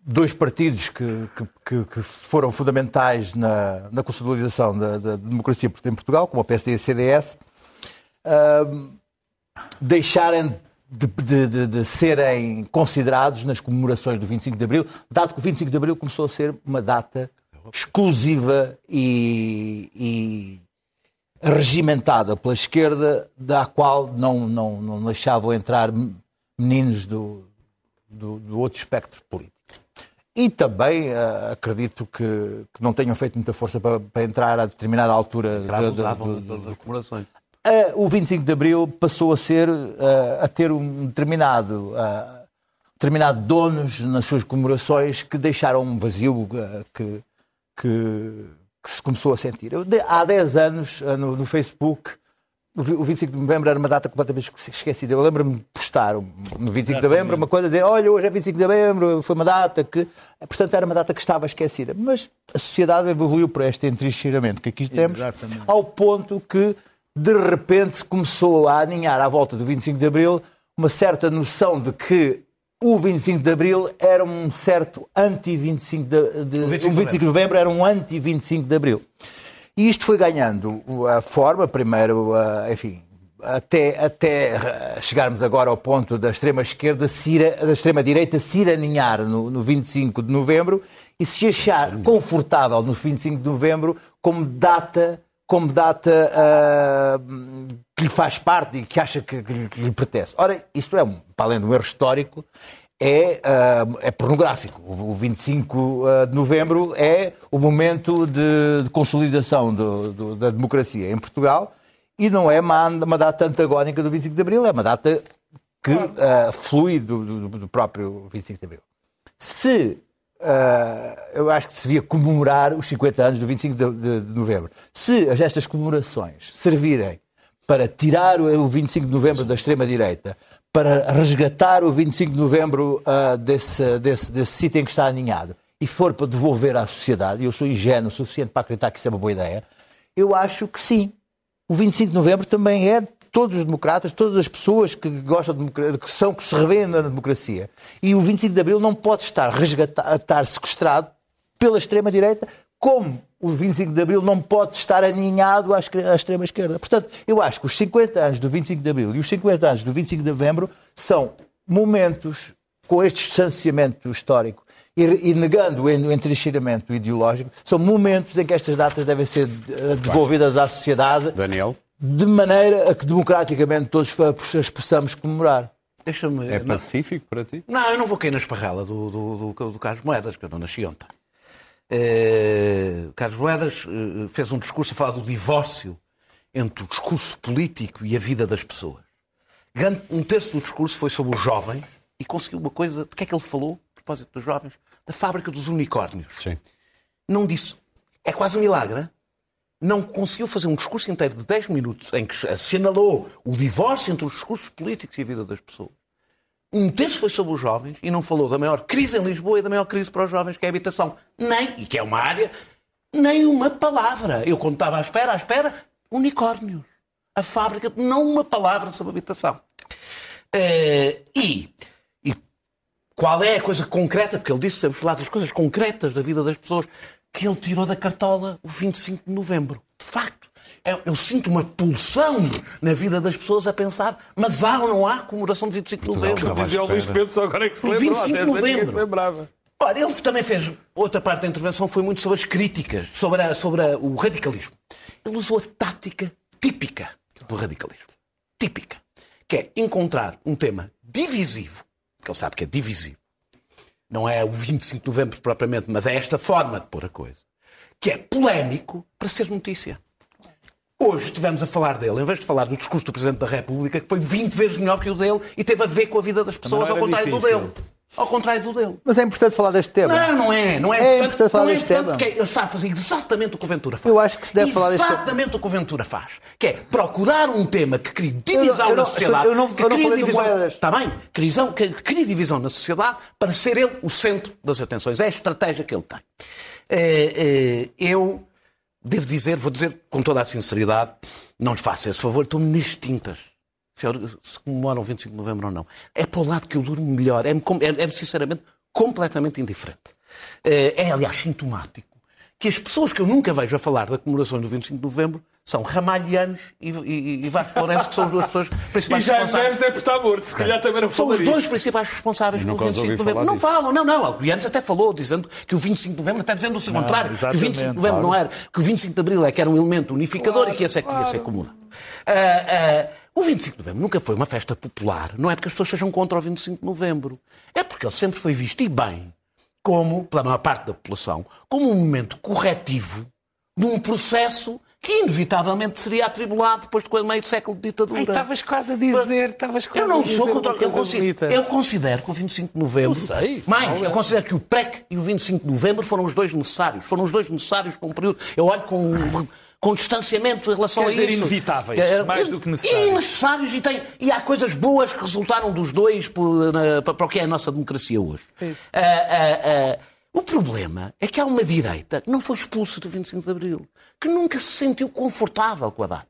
dois partidos que, que- que- foram fundamentais na, na consolidação da, da democracia em Portugal, como a PSD e a CDS, deixarem de, de- de- de serem considerados nas comemorações do 25 de Abril, dado que o 25 de Abril começou a ser uma data exclusiva e, e regimentada pela esquerda, da qual não, não, não deixavam entrar meninos do, do, do outro espectro político. E também eh, acredito que, que não tenham feito muita força para, para entrar a determinada altura das comemorações. Uh, o 25 de Abril passou a ser uh, a ter um determinado uh, determinado donos nas suas comemorações que deixaram um vazio uh, que, que, que se começou a sentir. Eu, de- há 10 anos, uh, no, no Facebook, o vi- o 25 de novembro era uma data completamente esquecida. Eu lembro-me de postar no 25 de novembro uma coisa, dizer, olha, hoje é 25 de novembro, foi uma data que... Portanto, era uma data que estava esquecida. Mas a sociedade evoluiu para este entrincheiramento que aqui temos, ao ponto que, de repente, se começou a aninhar à volta do 25 de Abril uma certa noção de que o 25 de Abril era um certo anti-25 de, de, o 25 de novembro era um anti-25 de Abril. E isto foi ganhando a forma, primeiro, enfim, até, até eh, chegarmos agora ao ponto da extrema-esquerda, da extrema-direita se ir aninhar no, no 25 de novembro e se achar confortável no 25 de novembro como data, como data ah, que lhe faz parte e que acha que, que lhe pertence. Ora, isto é, um, para além de um erro histórico, é, ah, é pornográfico. O o 25 ah, de novembro é o momento de, de consolidação do- do- da democracia em Portugal e não é uma, uma data antagónica do 25 de abril, é uma data que ah, flui do, do- próprio 25 de abril. Se ah, eu acho que se devia comemorar os 50 anos do 25 de, de- de novembro. Se as- estas comemorações servirem para tirar o o 25 de novembro da extrema-direita, para resgatar o 25 de novembro ah, desse, desse, desse sítio em que está aninhado, e for para devolver à sociedade, e eu sou ingênuo o suficiente para acreditar que isso é uma boa ideia, eu acho que sim. O 25 de novembro também é de todos os democratas, todas as pessoas que gostam de que são, que se revêem na democracia. E o 25 de abril não pode estar resgatado, estar sequestrado pela extrema-direita, como o 25 de abril não pode estar aninhado à esque- à extrema-esquerda. Portanto, eu acho que os 50 anos do 25 de abril e os 50 anos do 25 de novembro são momentos com este distanciamento histórico e, e negando o en- o entrincheiramento ideológico, são momentos em que estas datas devem ser eh, devolvidas à sociedade Daniel? de maneira a que democraticamente todos as possamos comemorar. Deixa-me. É não- pacífico para ti? Não, eu não vou cair na esparrela do, do, do, do Carlos Moedas, que eu não nasci ontem. Eh, Carlos Moedas eh, fez um discurso a falar do divórcio entre o discurso político e a vida das pessoas. Um terço do discurso foi sobre os jovens e conseguiu uma coisa. De que é que ele falou, a propósito dos jovens? Da fábrica dos unicórnios. Sim. Não disse. É quase um milagre. Não conseguiu fazer um discurso inteiro de 10 minutos em que assinalou o divórcio entre os discursos políticos e a vida das pessoas. Um terço foi sobre os jovens e não falou da maior crise em Lisboa e da maior crise para os jovens, que é a habitação. Nem, e que é uma área, nem uma palavra. Eu, quando estava à espera, à espera, unicórnios. A fábrica, não uma palavra sobre habitação. Eh, e, e qual é a coisa concreta? Porque ele disse devemos falar das coisas concretas da vida das pessoas que ele tirou da cartola o 25 de novembro. De facto, eu, eu sinto uma pulsão na vida das pessoas a pensar, mas há ou não há comemoração de 25 de novembro? Dizia o Luís Pedro, só agora é que se O lembrou. 25 de novembro. Ora, ele também fez. Outra parte da intervenção foi muito sobre as críticas, sobre, a- sobre a- o radicalismo. Ele usou a tática típica do radicalismo. Típica. Que é encontrar um tema divisivo, que ele sabe que é divisivo. Não é o 25 de novembro propriamente, mas é esta forma de pôr a coisa. Que é polémico para ser notícia. Hoje estivemos a falar dele, em vez de falar do discurso do Presidente da República, que foi 20 vezes melhor que o dele e teve a ver com a vida das pessoas, não ao contrário do difícil. dele. Ao contrário do dele. Mas é importante falar deste tema. Não, não é. Não é, É importante, importante falar não é deste importante tema. porque ele está a fazer exatamente o que o Ventura faz. Eu acho que se deve falar deste tema. Exatamente o que o Ventura faz. Que é procurar um tema que crie divisão eu não- na sociedade. eu não- que eu não crie falei do divisão, Moedas. Está bem. Crisão, que crie divisão na sociedade para ser ele o centro das atenções. É a estratégia que ele tem. É, é, eu devo dizer, vou dizer com toda a sinceridade, não lhe faço esse favor, estou-me nas tintas. Se, se comemoram 25 de novembro ou não. É para o lado que eu durmo melhor. É-me, é, é sinceramente completamente indiferente. É, é, aliás, sintomático que as pessoas que eu nunca vejo a falar da comemoração do 25 de novembro são Ramalhianos e, e, e Vasco Lourenço, que são as duas pessoas E principais já responsáveis. Neves deve estar morto, se calhar também não São os dois principais responsáveis pelo nunca os 25 de novembro. Não disso. falam, não, não. O Guianes até falou, dizendo que o 25 de novembro, até dizendo o seu contrário, que o 25 de novembro não era, que o 25 de abril é que era um elemento unificador e que esse é que devia ser comum. Ah, ah, o 25 de novembro nunca foi uma festa popular, não é porque as pessoas sejam contra o 25 de novembro, é porque ele sempre foi visto, e bem, como, pela maior parte da população, como um momento corretivo de um processo que inevitavelmente seria atribulado depois de meio século de ditadura. Estavas quase a dizer, estavas quase Eu não a dizer sou uma contra. Eu coisa considero, bonita. eu considero que o 25 de novembro. Eu sei. Mais, Não, eu é. considero que o PREC e o 25 de novembro foram os dois necessários. Foram os dois necessários para um período. Eu olho com, com distanciamento em relação Quer a dizer, isso. inevitáveis, É, mais do que necessários. E necessários, e, tem, e há coisas boas que resultaram dos dois por- na- para, para o que é a nossa democracia hoje. Ah, ah, ah, o problema é que há uma direita que não foi expulsa do 25 de Abril, que nunca se sentiu confortável com a data.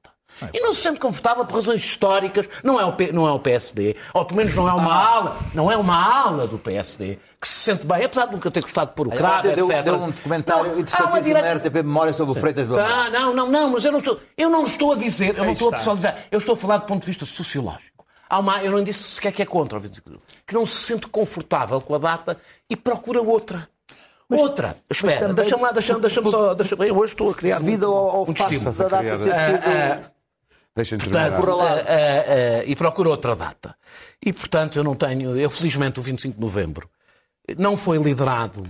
E não se sente confortável por razões históricas, não é, o P- não é o PSD, ou pelo menos não é uma ala, não é uma ala do PSD que se sente bem, apesar de nunca ter gostado pôr o cravo, deu, etc. deu um documentário Não, interessantíssimo direita- na RTP Memória sobre o Freitas do Amaral. Tá, não, não, não, mas eu não estou, eu não estou a dizer, eu não estou a está. personalizar, eu estou a falar do ponto de vista sociológico. Há uma, eu não disse sequer que é contra o 25 de Abril, que não se sente confortável com a data e procura outra. outra. Espera, deixa-me lá, deixa-me deixa só. Deixa eu hoje estou a criar Devido um, ao, ao um destino. da data ter sido... Deixem-me Portanto, terminar. eh, e procura outra data. E, portanto, eu não tenho. Eu, felizmente, o 25 de novembro não foi liderado.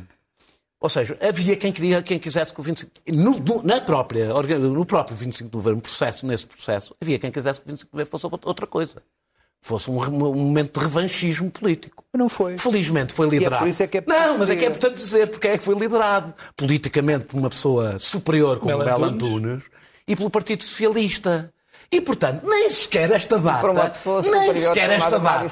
Ou seja, havia quem, queria, quem quisesse que o 25. No, no- na própria, no próprio 25 de novembro, processo, nesse processo, havia quem quisesse que o 25 de novembro fosse outra coisa. fosse um, um momento de revanchismo político. Não foi. Felizmente foi liderado. por isso é que é não, mas é que é importante dizer porque é que foi liderado politicamente por uma pessoa superior como Belo Antunes. Antunes e pelo Partido Socialista. E, portanto, nem sequer esta data. por uma pessoa nem sequer esta data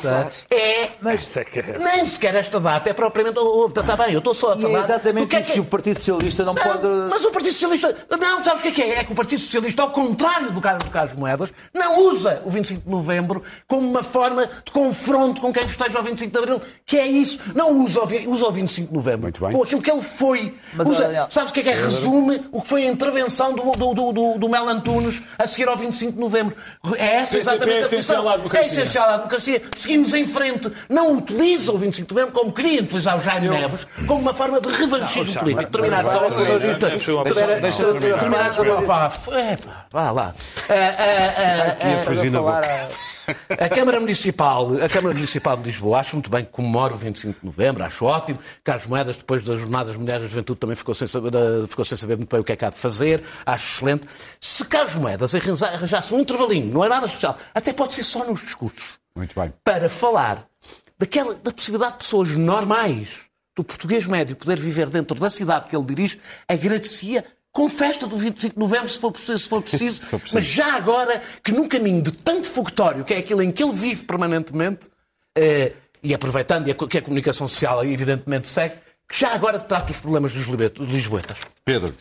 é. Isso é é. Nem sequer esta data é propriamente. Oh, oh, Está bem, eu estou só a E falar. é exatamente do que é isso. que- E o Partido Socialista não, não, pode. Mas o Partido Socialista. Não, sabes o que é que é? É que o Partido Socialista, ao contrário do Carlos, do Carlos Moedas, não usa o 25 de novembro como uma forma de confronto com quem festeja o 25 de abril, que é isso. Não usa o, usa o 25 de novembro. Muito bem. Com aquilo que ele foi. Mas, Usa- Daniel- sabes o que é que é? Resume o que foi a intervenção do, do, do, do, do Mel Antunes a seguir ao 25 de novembro. É essa PCP exatamente é a função. É essencial à democracia. Seguimos em frente. Não utiliza o 25 de novembro como queria utilizar o Jaime Neves, como uma forma de revanchismo político. Terminar só deixa tu- tu- terminar. Pá, é, pá, vá lá. Ah, ah, ah, Ia fugir na falar boca. A- Câmara Municipal, a Câmara Municipal de Lisboa, acho muito bem que comemora o 25 de novembro, acho ótimo. Carlos Moedas, depois das Jornadas Mulheres da Juventude, também ficou sem, saber, da- ficou sem saber muito bem o que é que há de fazer, acho excelente. Se Carlos Moedas arranja- arranjasse um intervalinho, não é nada especial, até pode ser só nos discursos, Muito bem. para falar daquela, da possibilidade de pessoas normais, do português médio, poder viver dentro da cidade que ele dirige, agradecia com festa do 25 de novembro, se for preciso, se for preciso, for preciso. mas já agora que num caminho de tanto fogotório, que é aquilo em que ele vive permanentemente, eh, e aproveitando e a que a comunicação social evidentemente segue, que já agora trata dos problemas dos lisboetas. Pedro,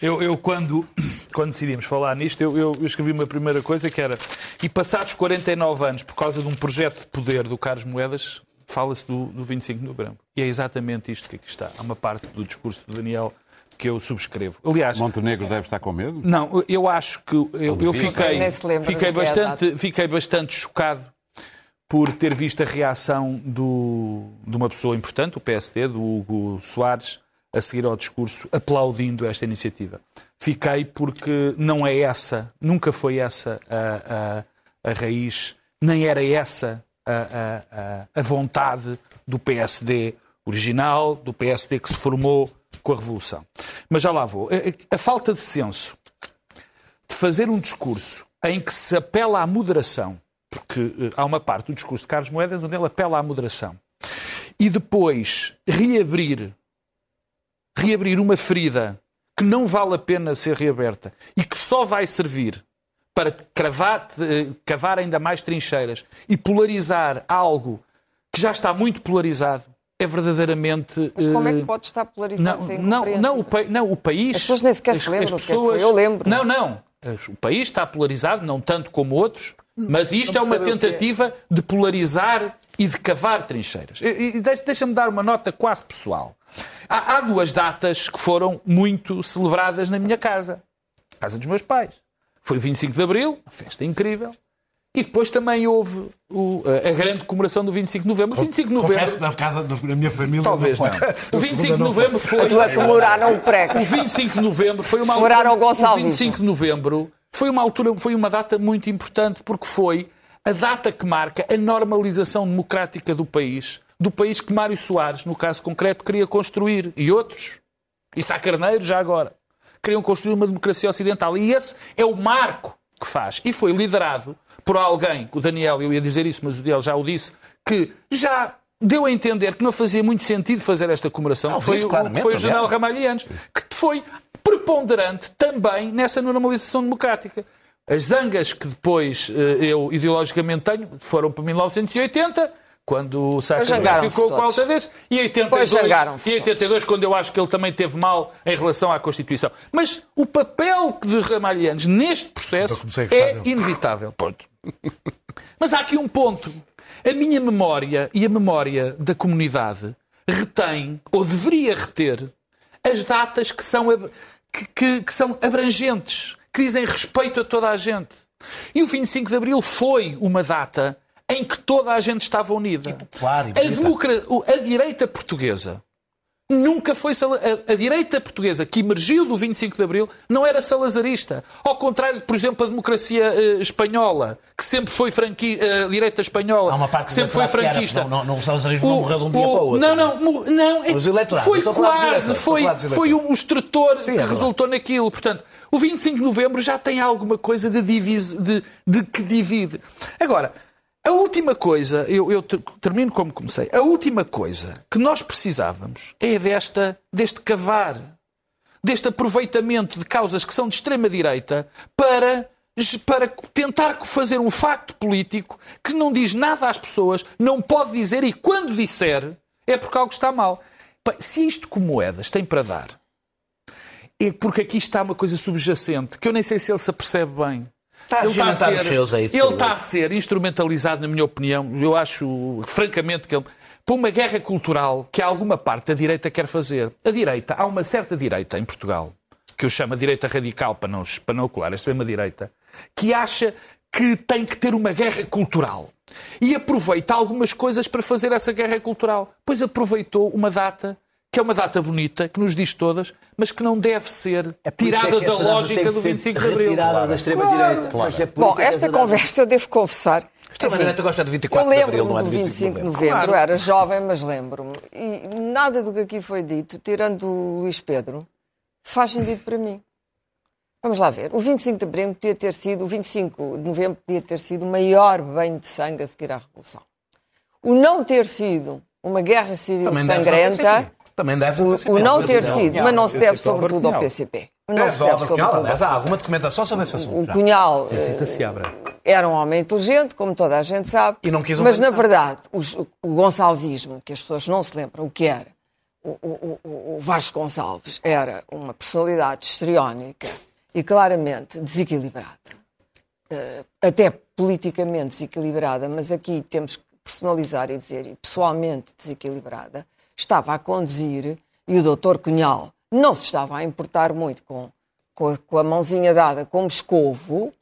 Eu, eu, quando, quando decidimos falar nisto, eu, eu- eu escrevi uma primeira coisa que era e passados 49 anos, por causa de um projeto de poder do Carlos Moedas, fala-se do, do 25 de novembro. E é exatamente isto que aqui está. Há uma parte do discurso do Daniel que eu subscrevo. Aliás, Montenegro deve estar com medo? não, eu acho que eu, eu fiquei, fiquei, é bastante, fiquei bastante chocado por ter visto a reação do, de uma pessoa importante, o PSD, do Hugo Soares, a seguir ao discurso, aplaudindo esta iniciativa. Fiquei porque não é essa, nunca foi essa a, a, a raiz, nem era essa a, a, a, a vontade do PSD original, do PSD que se formou com a Revolução. Mas já lá vou. A, falta de senso de fazer um discurso em que se apela à moderação, porque eh, há uma parte do discurso de Carlos Moedas onde ele apela à moderação, e depois reabrir, reabrir uma ferida que não vale a pena ser reaberta e que só vai servir para cravar, eh, cavar ainda mais trincheiras e polarizar algo que já está muito polarizado, é verdadeiramente. Mas como é eh, que pode estar polarizado não, sem não, não, o não, o país. As pessoas nem sequer se lembram do que é que foi. Eu lembro. Não, não. As- O país está polarizado, não tanto como outros, mas isto é uma que é. tentativa de polarizar e de cavar trincheiras. E, e deixa- deixa-me dar uma nota quase pessoal. Há, há duas datas que foram muito celebradas na minha casa, casa dos meus pais. Foi o 25 de Abril, uma festa incrível. E depois também houve o- a, grande comemoração do 25 de Novembro. O 25 de Novembro. na casa da minha família. Talvez não. O 25 de Novembro foi. A comemoraram o prego. O 25 de novembro foi uma Comemoraram altura, o Gonçalves. o 25 de novembro foi uma altura, foi uma data muito importante porque foi a data que marca a normalização democrática do país, do país que Mário Soares, no caso concreto, queria construir e outros, e Sá Carneiro já agora, queriam construir uma democracia ocidental. E esse é o marco que faz. E foi liderado por alguém, o Daniel, eu ia dizer isso, mas o Daniel já o disse, que já deu a entender que não fazia muito sentido fazer esta comemoração. foi, isso o- foi o general Ramalhianos, que foi preponderante também nessa normalização democrática. As zangas que depois eh, eu ideologicamente tenho foram para 1980, quando o zangaram-se ficou com a alta desse, e em 82, Pois zangaram-se e em 82 quando eu acho que ele também teve mal em relação à Constituição. Mas o papel de Ramalhianos neste processo é dele. inevitável. Ponto. Mas há aqui um ponto. A minha memória e a memória da comunidade retém, ou deveria reter, as datas que são, ab- que, que- que são abrangentes, que dizem respeito a toda a gente. E o 25 de Abril foi uma data em que toda a gente estava unida. popular a, democra- o- a direita portuguesa nunca foi sala- a, direita portuguesa que emergiu do 25 de Abril não era salazarista. Ao contrário, de, por exemplo, a democracia eh, espanhola, que sempre foi franqui, a direita espanhola, Há uma parte que sempre foi franquista. era, não, não, o salazarismo não morreu de um dia para o outro. Não, não, mor- não. é foi quase, foi, foi um extrator Sim, é que verdade. resultou naquilo. Portanto, o 25 de novembro já tem alguma coisa de, divis, de, de que divide. Agora, a última coisa, eu, eu ter- termino como comecei, a última coisa que nós precisávamos é desta, deste cavar, deste aproveitamento de causas que são de extrema-direita para, para tentar fazer um facto político que não diz nada às pessoas, não pode dizer e quando disser é porque algo está mal. Se isto com moedas tem para dar, é porque aqui está uma coisa subjacente que eu nem sei se ele se apercebe bem. Está Ele está a ser, seus, é isso ele está a ser instrumentalizado, na minha opinião, eu acho, francamente, que ele, para uma guerra cultural que alguma parte da direita quer fazer. A direita, há uma certa direita em Portugal, que eu chamo a direita radical, para não, para não colar, a extrema-direita, que acha que tem que ter uma guerra cultural. E aproveita algumas coisas para fazer essa guerra cultural. Pois aproveitou uma data que é uma data bonita, que nos diz todas, mas que não deve ser É tirada é da lógica do ser 25 de Abril. Retirada da extrema-direita. É por Bom, isso é que esta conversa, devo confessar. A extrema-direita gosta de 24 Eu de Abril, lembro-me não é do de 25 de novembro. novembro, era jovem, mas lembro-me. E nada do que aqui foi dito, tirando o Luís Pedro, faz sentido para mim. Vamos lá ver. O 25 de abril podia ter sido, o 25 de novembro podia ter sido o maior banho de sangue a seguir à Revolução. O não ter sido uma guerra civil Também sangrenta, Também deve o, ser o não Mas ter não. sido, mas não se deve esse é o sobretudo ao. PCP. Não É, se deve sobretudo ao aliás, há alguma documentação sobre esse assunto. o. Cunhal eh, Cita-se Abra. era um homem inteligente, como toda a gente sabe, não quis mas na verdade o Gonçalvismo, que as pessoas não se lembram o que era, o, o- o- o Vasco Gonçalves era uma personalidade histriónica e claramente desequilibrada. Eh, até politicamente desequilibrada, mas aqui temos que personalizar e dizer, e pessoalmente desequilibrada, estava a conduzir e o doutor Cunhal não se estava a importar muito com, com, a, com a mãozinha dada como escovo,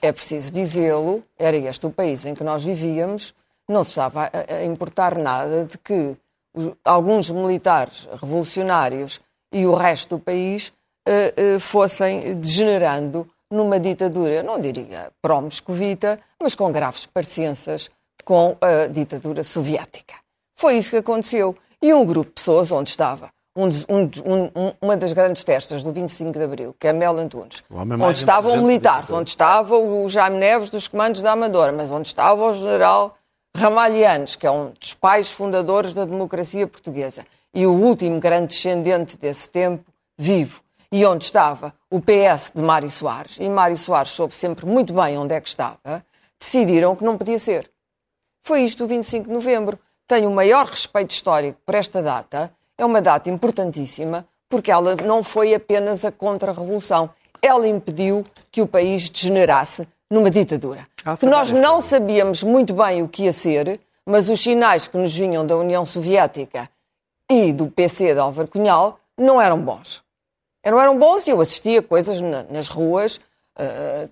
é preciso dizê-lo, era este o país em que nós vivíamos, não se estava a, a importar nada de que os- alguns militares revolucionários e o resto do país eh, eh, fossem degenerando numa ditadura, não diria pró-moscovita, mas com graves parecenças com a ditadura soviética. Foi isso que aconteceu. E um grupo de pessoas onde estava um um um- um- uma das grandes testas do 25 de Abril, que é Mel Antunes, mais onde estavam militares, onde estava o Jaime Neves dos comandos da Amadora, mas onde estava o general Ramalhianes, que é um dos pais fundadores da democracia portuguesa, e o último grande descendente desse tempo, vivo, e onde estava o PS de Mário Soares, e Mário Soares soube sempre muito bem onde é que estava, decidiram que não podia ser. Foi isto o 25 de novembro. Tenho o maior respeito histórico por esta data. É uma data importantíssima porque ela não foi apenas a contra-revolução. Ela impediu que o país degenerasse numa ditadura. Que nós não sabíamos muito bem o que ia ser, mas os sinais que nos vinham da União Soviética e do PC de Álvaro Cunhal não eram bons. Não eram bons e eu assistia coisas na- nas ruas. ah,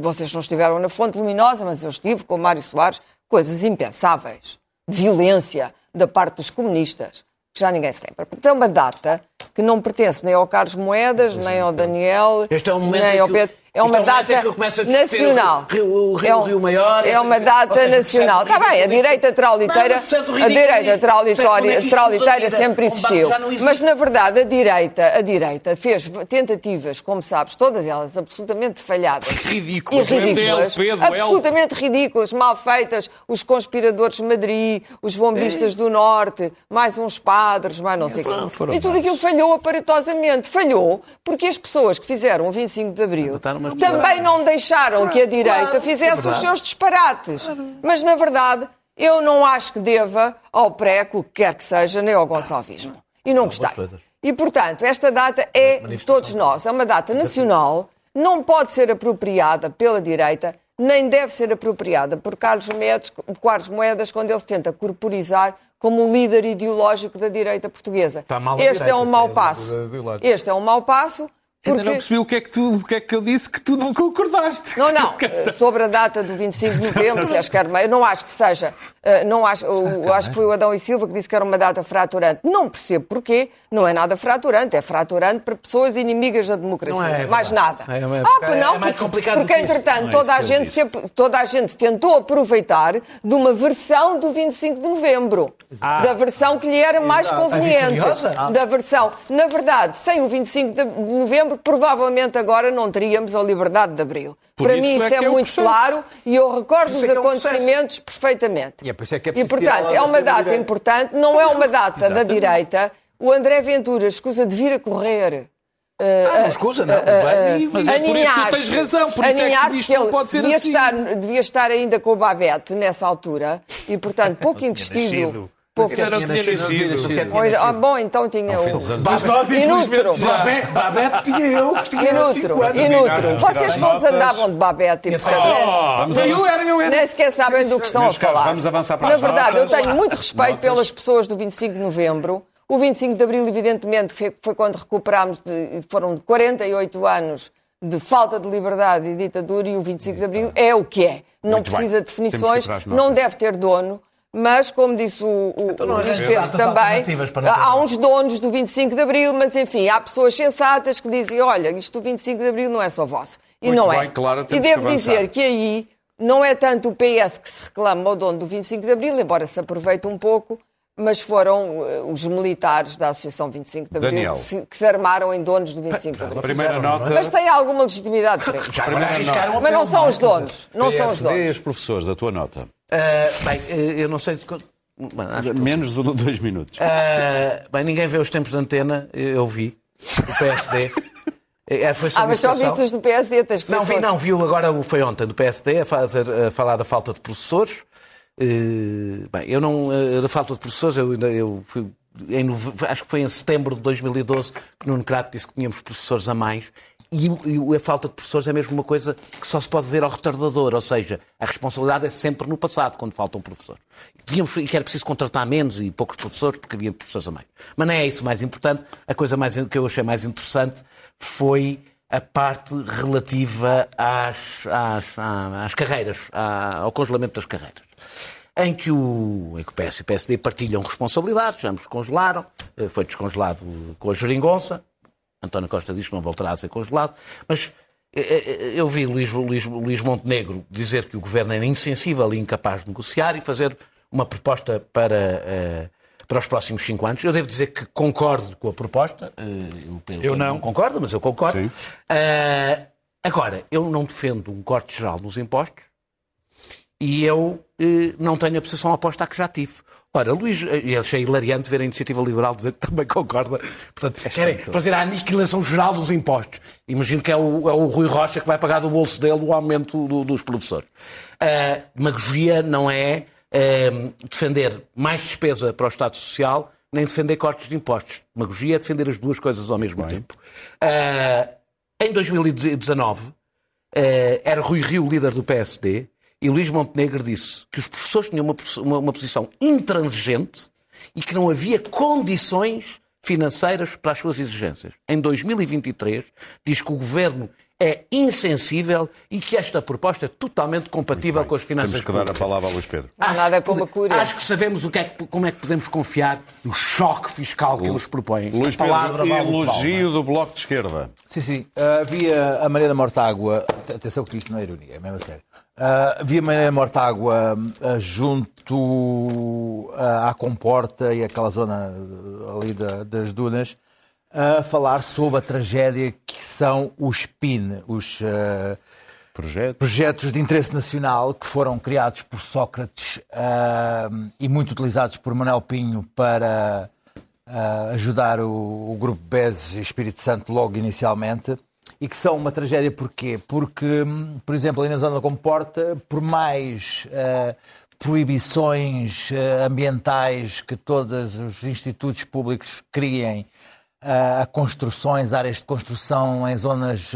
vocês não estiveram na Fonte Luminosa, mas eu estive com o Mário Soares, coisas impensáveis. Violência da parte dos comunistas, que já ninguém se lembra. Portanto, é uma data que não pertence nem ao Carlos Moedas, nem ao Daniel, Este é momento nem em ao Pedro. É uma é data nacional. o Rio- o Rio- é, um- Rio Maior, é uma ou data seja, nacional. Está bem, a direita o a direita traulitória- é funciona. sempre existiu. Mas, na verdade, a direita, a direita fez tentativas, como sabes, todas elas absolutamente falhadas. Ridículas. E ridículas. Absolutamente ridículas, mal feitas. Os conspiradores de Madrid, os bombistas do Norte, mais uns padres, mais não sei o quê. E tudo aquilo falhou aparatosamente. Falhou porque as pessoas que fizeram o 25 de Abril Umas também não deixaram que a direita fizesse os seus disparates. Mas, na verdade, eu não acho que deva ao PREC, o que quer que seja, nem ao Gonçalvismo. E não gostei. E, portanto, esta data é de todos nós. É uma data nacional, não pode ser apropriada pela direita, nem deve ser apropriada por Carlos Moedas, Carlos Moedas quando ele se tenta corporizar como o líder ideológico da direita portuguesa. Este é direita, um isso mau é passo. Este é um mau passo Ainda não Porque- percebi o que, é que tu, o que é que eu disse que tu não concordaste. Não, não. eh, Sobre a data do 25 de novembro, se acho que era uma- eu não acho que seja. eh, Não acho, eu, acho que foi o Adão e Silva que disse que era uma data fraturante. Não percebo porquê. Não é nada fraturante. É fraturante para pessoas inimigas da democracia. É mais nada. É, é, ah, é não, mais porque, complicado porque do que isso. entretanto é toda, a gente sempre, toda a gente tentou aproveitar de uma versão do 25 de novembro. Da versão que lhe era mais conveniente. vitoriosa? Da versão. Na verdade, sem o 25 de de novembro, provavelmente agora não teríamos a liberdade de abril. Por Para mim é isso é, é muito claro e eu recordo isso os é é acontecimentos perfeitamente. E é por isso é que é E, portanto, é uma data importante, não é uma data da direita. O André Ventura escusa de vir a correr. Ah, não escusa, não. Vai e- Mas é por isso que tu tens razão, por isso é que isto não pode ser devia assim. Estar, devia estar ainda com o Babete nessa altura e, portanto, pouco investido. Pouco Era tinha ah, bom, então tinha o. Mas nós, Inútero. Babette tinha eu, que tinha Inútero, 5 anos. inútero. Vocês todos andavam de babete e, Vamos nem, avançar. Eu era, eu era. nem sequer sabem do que estão a falar. vamos avançar para Na verdade, eu tenho muito respeito pelas pessoas do 25 de novembro. O 25 de abril, evidentemente, foi, quando recuperámos, de, foram 48 anos de falta de liberdade e ditadura, e o 25 de abril é o que é. Não Muito precisa de definições, não deve ter dono. Mas, como disse o, o, Então o Luís Pedro também, há uns donos do 25 de Abril, mas enfim, há pessoas sensatas que dizem: olha, isto do 25 de Abril não é só vosso. E Muito não bem, é. Clara, e devo que dizer que aí não é tanto o PS que se reclama ao dono do 25 de Abril, embora se aproveite um pouco, mas foram eh, os militares da Associação 25 de Abril Daniel. que se, que se armaram em donos do 25 de Abril. Primeira nota. Mas tem alguma legitimidade para isso. Arriscaram a Mas não são é? os donos. Não são os PSD e donos. os professores, a tua nota. Ah, bem, eh, eu não sei. de Bem, Menos de dois minutos. Ah, bem, ninguém vê os tempos de antena, eu vi. O PSD. É, foi Ah, mas só viste os do PSD, tens que ver Não, vi, não, viu agora, o- foi ontem, do PSD, a, fazer, a falar da falta de professores. Eh, bem, eu não. eh, da falta de professores, eu, eu fui. em acho que foi em setembro de 2012 que Nuno Crato disse que tínhamos professores a mais. E, e a falta de professores é mesmo uma coisa que só se pode ver ao retardador, ou seja, a responsabilidade é sempre no passado, quando faltam professores. Tínhamos, e que era preciso contratar menos e poucos professores, porque havia professores a mais. Mas não é isso mais importante. A coisa mais, que eu achei mais interessante foi a parte relativa às, às, às carreiras, ao congelamento das carreiras. Em que o, em que o PS e o PSD partilham responsabilidades, ambos congelaram, eh, foi descongelado com a geringonça, António Costa diz que não voltará a ser congelado, mas eh, eh, eu vi Luís, Luís, Luís Montenegro dizer que o governo era insensível e incapaz de negociar e fazer uma proposta para, eh, para os próximos cinco anos. Eu devo dizer que concordo com a proposta. eh, Pedro Eu não. concordo, mas eu concordo. Eh, agora, eu não defendo um corte geral nos impostos e eu eh, não tenho a posição oposta à que já tive. Ora, Luís, eh, e achei hilariante ver a iniciativa liberal dizer que também concorda. Portanto, querem fazer a aniquilação geral dos impostos. Imagino que é o, é o Rui Rocha que vai pagar do bolso dele o aumento do- dos professores. A demagogia não é eh, defender mais despesa para o Estado Social, nem defender cortes de impostos. Demagogia é defender as duas coisas ao mesmo tempo. Ah, em 2019, eh, era Rui Rio, líder do PSD, e Luís Montenegro disse que os professores tinham uma, uma- uma posição intransigente e que não havia condições financeiras para as suas exigências. Em 2023, diz que o governo é insensível e que esta proposta é totalmente compatível com as finanças Temos que dar a públicas. palavra a Luís Pedro. Não, nada é uma cura. Acho que sabemos o que é que- como é que podemos confiar no choque fiscal que eles propõem. Luís A palavra Pedro, elogio do Bloco de Esquerda. Sim, sim. Ah, havia a Mariana Mortágua. Atenção que isto não é ironia, é mesmo a sério. Ah, havia a Mariana Mortágua ah, junto ah, à Comporta e aquela zona ah, ali da- das dunas a falar sobre a tragédia que são os PIN, os ah, Projeto. projetos de interesse nacional que foram criados por Sócrates ah, e muito utilizados por Manuel Pinho para ah, ajudar o, o Grupo BES e Espírito Santo logo inicialmente e que são uma tragédia porquê? Porque, hum, por exemplo, ali na zona da Comporta, por mais ah, proibições ah, ambientais que todos os institutos públicos criem a construções, áreas de construção em zonas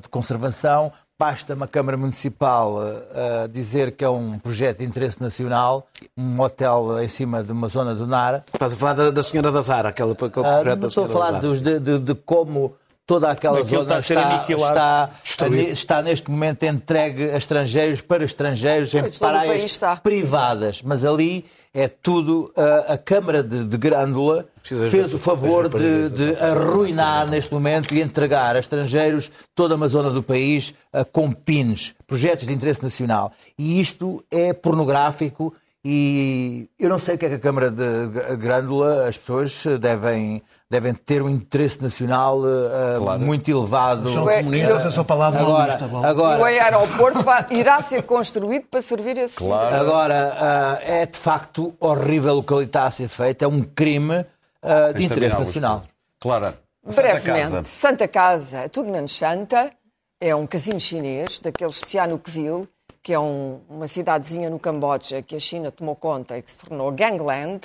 de conservação. Basta uma Câmara Municipal ah, dizer que é um projeto de interesse nacional, um hotel em cima de uma zona do Nara. Estás a falar da, da senhora da Zara, aquela, aquele Ah, projeto não da estou a falar dos- de, de- de como toda aquela Aquilo zona está está, está, está neste momento entregue a estrangeiros para estrangeiros em praias privadas. Mas ali é tudo. A, a Câmara de, de Grândola Precisas fez o favor de, de arruinar neste momento e entregar a estrangeiros toda uma zona do país com pins, projetos de interesse nacional. E isto é pornográfico e eu não sei o que é que a Câmara de Grândola, as pessoas devem, devem ter um interesse nacional ah, muito elevado. São Ué, comunistas, eu- só palavra Agora, bom. E o agora, aeroporto vai- irá ser construído para servir esse Claro. agora ah, é de facto horrível o que ali está a ser feito, é um crime ah, de interesse nacional. Clara, Santa Brevemente, Casa. Santa Casa, é tudo menos Santa, é um casino chinês, daqueles Sihanoukville, que é um- uma cidadezinha no Camboja que a China tomou conta e que se tornou gangland.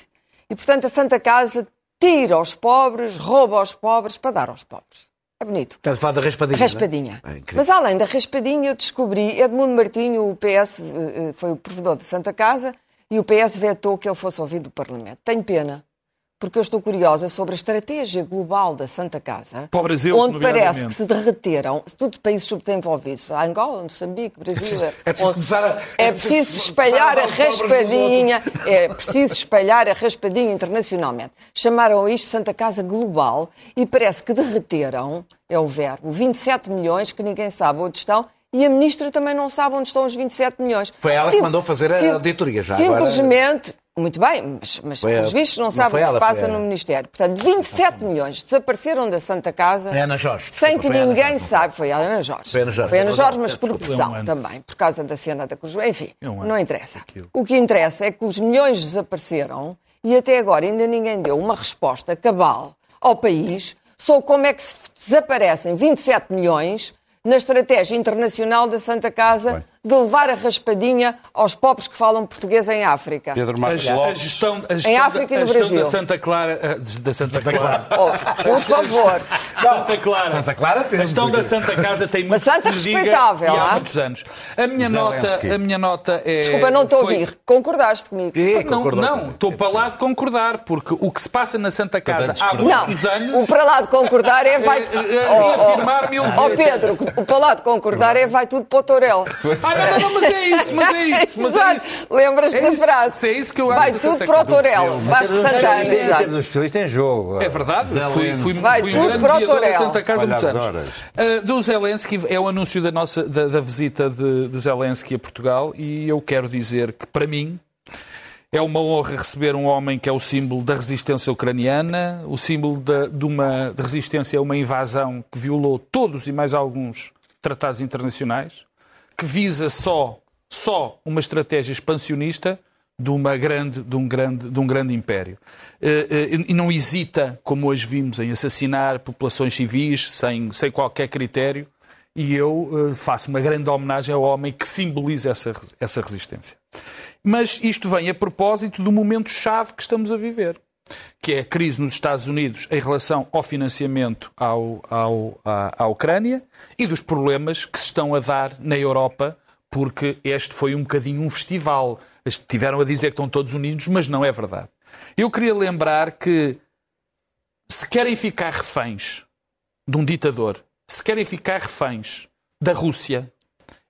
E, portanto, a Santa Casa tira aos pobres, rouba aos pobres para dar aos pobres. É bonito. Estás a falar da raspadinha. Raspadinha. não é? É. Mas além da raspadinha, eu descobri, Edmundo Martinho, o PS, eh, eh, foi o provedor de Santa Casa, e o PS vetou que ele fosse ouvido do Parlamento. Tenho pena, porque eu estou curiosa sobre a estratégia global da Santa Casa, Para o Brasil, onde parece que se derreteram tudo países subdesenvolvidos, Angola, Moçambique, Brasil. é preciso onde- começar a- é é preciso espalhar a raspadinha, é preciso espalhar a raspadinha internacionalmente. Chamaram isto Santa Casa Global e parece que derreteram, é o verbo, 27 milhões que ninguém sabe onde estão e a ministra também não sabe onde estão os 27 milhões. Foi ela que mandou fazer a auditoria, já agora- Simplesmente, muito bem, mas, mas Foi vistos não Não o que se passa no. Ministério. Portanto, 27 milhões desapareceram da Santa Casa Foi Ana Jorge, sem que ninguém sabe. Foi a Ana Jorge. Foi a Ana Jorge, Foi Ana é Jorge, mas por um ano. também, por causa da cena da Cruz. Enfim, É não interessa. O que interessa é que os milhões desapareceram e até agora ainda ninguém deu uma resposta cabal ao país sobre como é que se desaparecem 27 milhões na estratégia internacional da Santa Casa Bem. De levar a raspadinha aos pobres que falam português em África. Pedro A, Marcos a Lopes. gestão, a gestão, Em África e da, a no Brasil. da Santa Clara. Da Santa Clara. Oh, por favor. Santa Clara. Santa Clara A temos. gestão da Santa Casa tem muito Mas Santa respeitável, há ah? muitos anos. A minha, nota, a minha nota é. Desculpa, não estou a foi- ouvir. Concordaste comigo? Não, Concordou não, contigo. estou para lá de concordar, porque o que se passa na Santa Casa há Não, muitos anos. o para lá de concordar é vai. É, é, é, Oh, oh, oh. Pedro, o para lá de concordar é vai tudo para o Torel. Ah, não, não, não, mas é isso, mas é isso, mas é Exato. isso. Lembras-te É da isso, frase? é isso que eu acho Vai tudo para o. Torel. Vasco Santana. Exato. termos especialistas em jogo. É verdade, fui, fui, Vai fui tudo um grande para o Torel. Santa Casa Olha muitos anos. Uh, do Zelensky, é o anúncio da, nossa, da, da visita de, de Zelensky a Portugal e eu quero dizer que, para mim, é uma honra receber um homem que é o símbolo da resistência ucraniana, o símbolo da- de uma de resistência a uma invasão que violou todos e mais alguns tratados internacionais, que visa só, só uma estratégia expansionista de, uma grande, de, um, grande, de um grande império. Eh, eh, E não hesita, como hoje vimos, em assassinar populações civis sem, sem qualquer critério. E eu eh, faço uma grande homenagem ao homem que simboliza essa, essa resistência. Mas isto vem a propósito do momento-chave que estamos a viver, que é a crise nos Estados Unidos em relação ao financiamento ao, ao, à, à Ucrânia e dos problemas que se estão a dar na Europa, porque este foi um bocadinho um festival. Estiveram a dizer que estão todos unidos, mas não é verdade. Eu queria lembrar que se querem ficar reféns de um ditador, se querem ficar reféns da Rússia,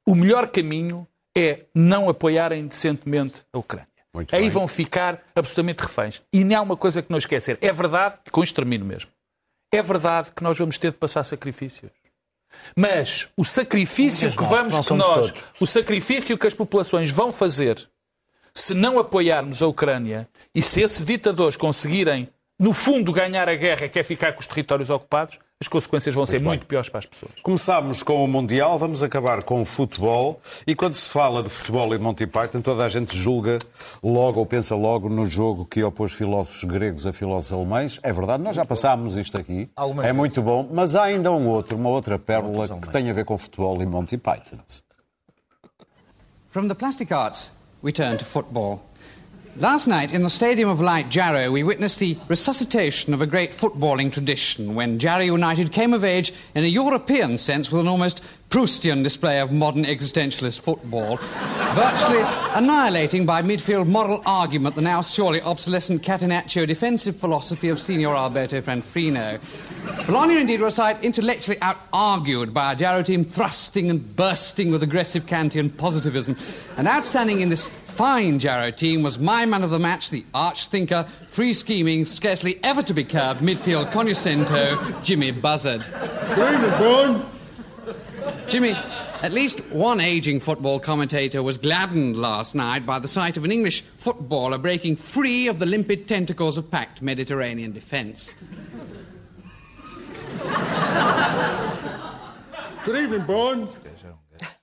o melhor caminho é não apoiarem decentemente a Ucrânia. Muito Aí bem. vão ficar absolutamente reféns. E não há uma coisa que não esquecer. É verdade, com isto termino mesmo, é verdade que nós vamos ter de passar sacrifícios. Mas o sacrifício que vamos, não que nós, todos. o sacrifício que as populações vão fazer se não apoiarmos a Ucrânia e se esses ditadores conseguirem, no fundo, ganhar a guerra, que é ficar com os territórios ocupados, as consequências vão ser muito piores para as pessoas. Começámos com o Mundial, vamos acabar com o futebol. E quando se fala de futebol e de Monty Python, toda a gente julga logo ou pensa logo no jogo que opôs filósofos gregos a filósofos alemães. É verdade, nós já passámos isto aqui. Algumas É vezes. muito bom, mas há ainda um outro, uma outra pérola que tem a ver com futebol e Monty Python. From the plastic arts, we turn to football. Last night, in the Stadium of Light, Jarrow, we witnessed the resuscitation of a great footballing tradition when Jarrow United came of age in a European sense with an almost Proustian display of modern existentialist football, virtually annihilating by midfield moral argument the now surely obsolescent Catenaccio defensive philosophy of Signor Alberto Franfrino. Bologna indeed were a side intellectually out-argued by a Jarrow team thrusting and bursting with aggressive Kantian positivism, and outstanding in this fine Jarrow team was my man of the match, the arch thinker, free scheming, scarcely ever to be curbed midfield conuscento, Jimmy Buzzard. Good evening, Bones. Jimmy, at least one aging football commentator was gladdened last night by the sight of an English footballer breaking free of the limpid tentacles of packed Mediterranean defence. Good evening, Bones.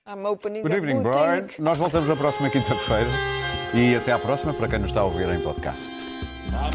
I'm opening Good evening. Brian. Nós voltamos na próxima quinta-feira. E até à próxima para quem nos está a ouvir em podcast. Ah,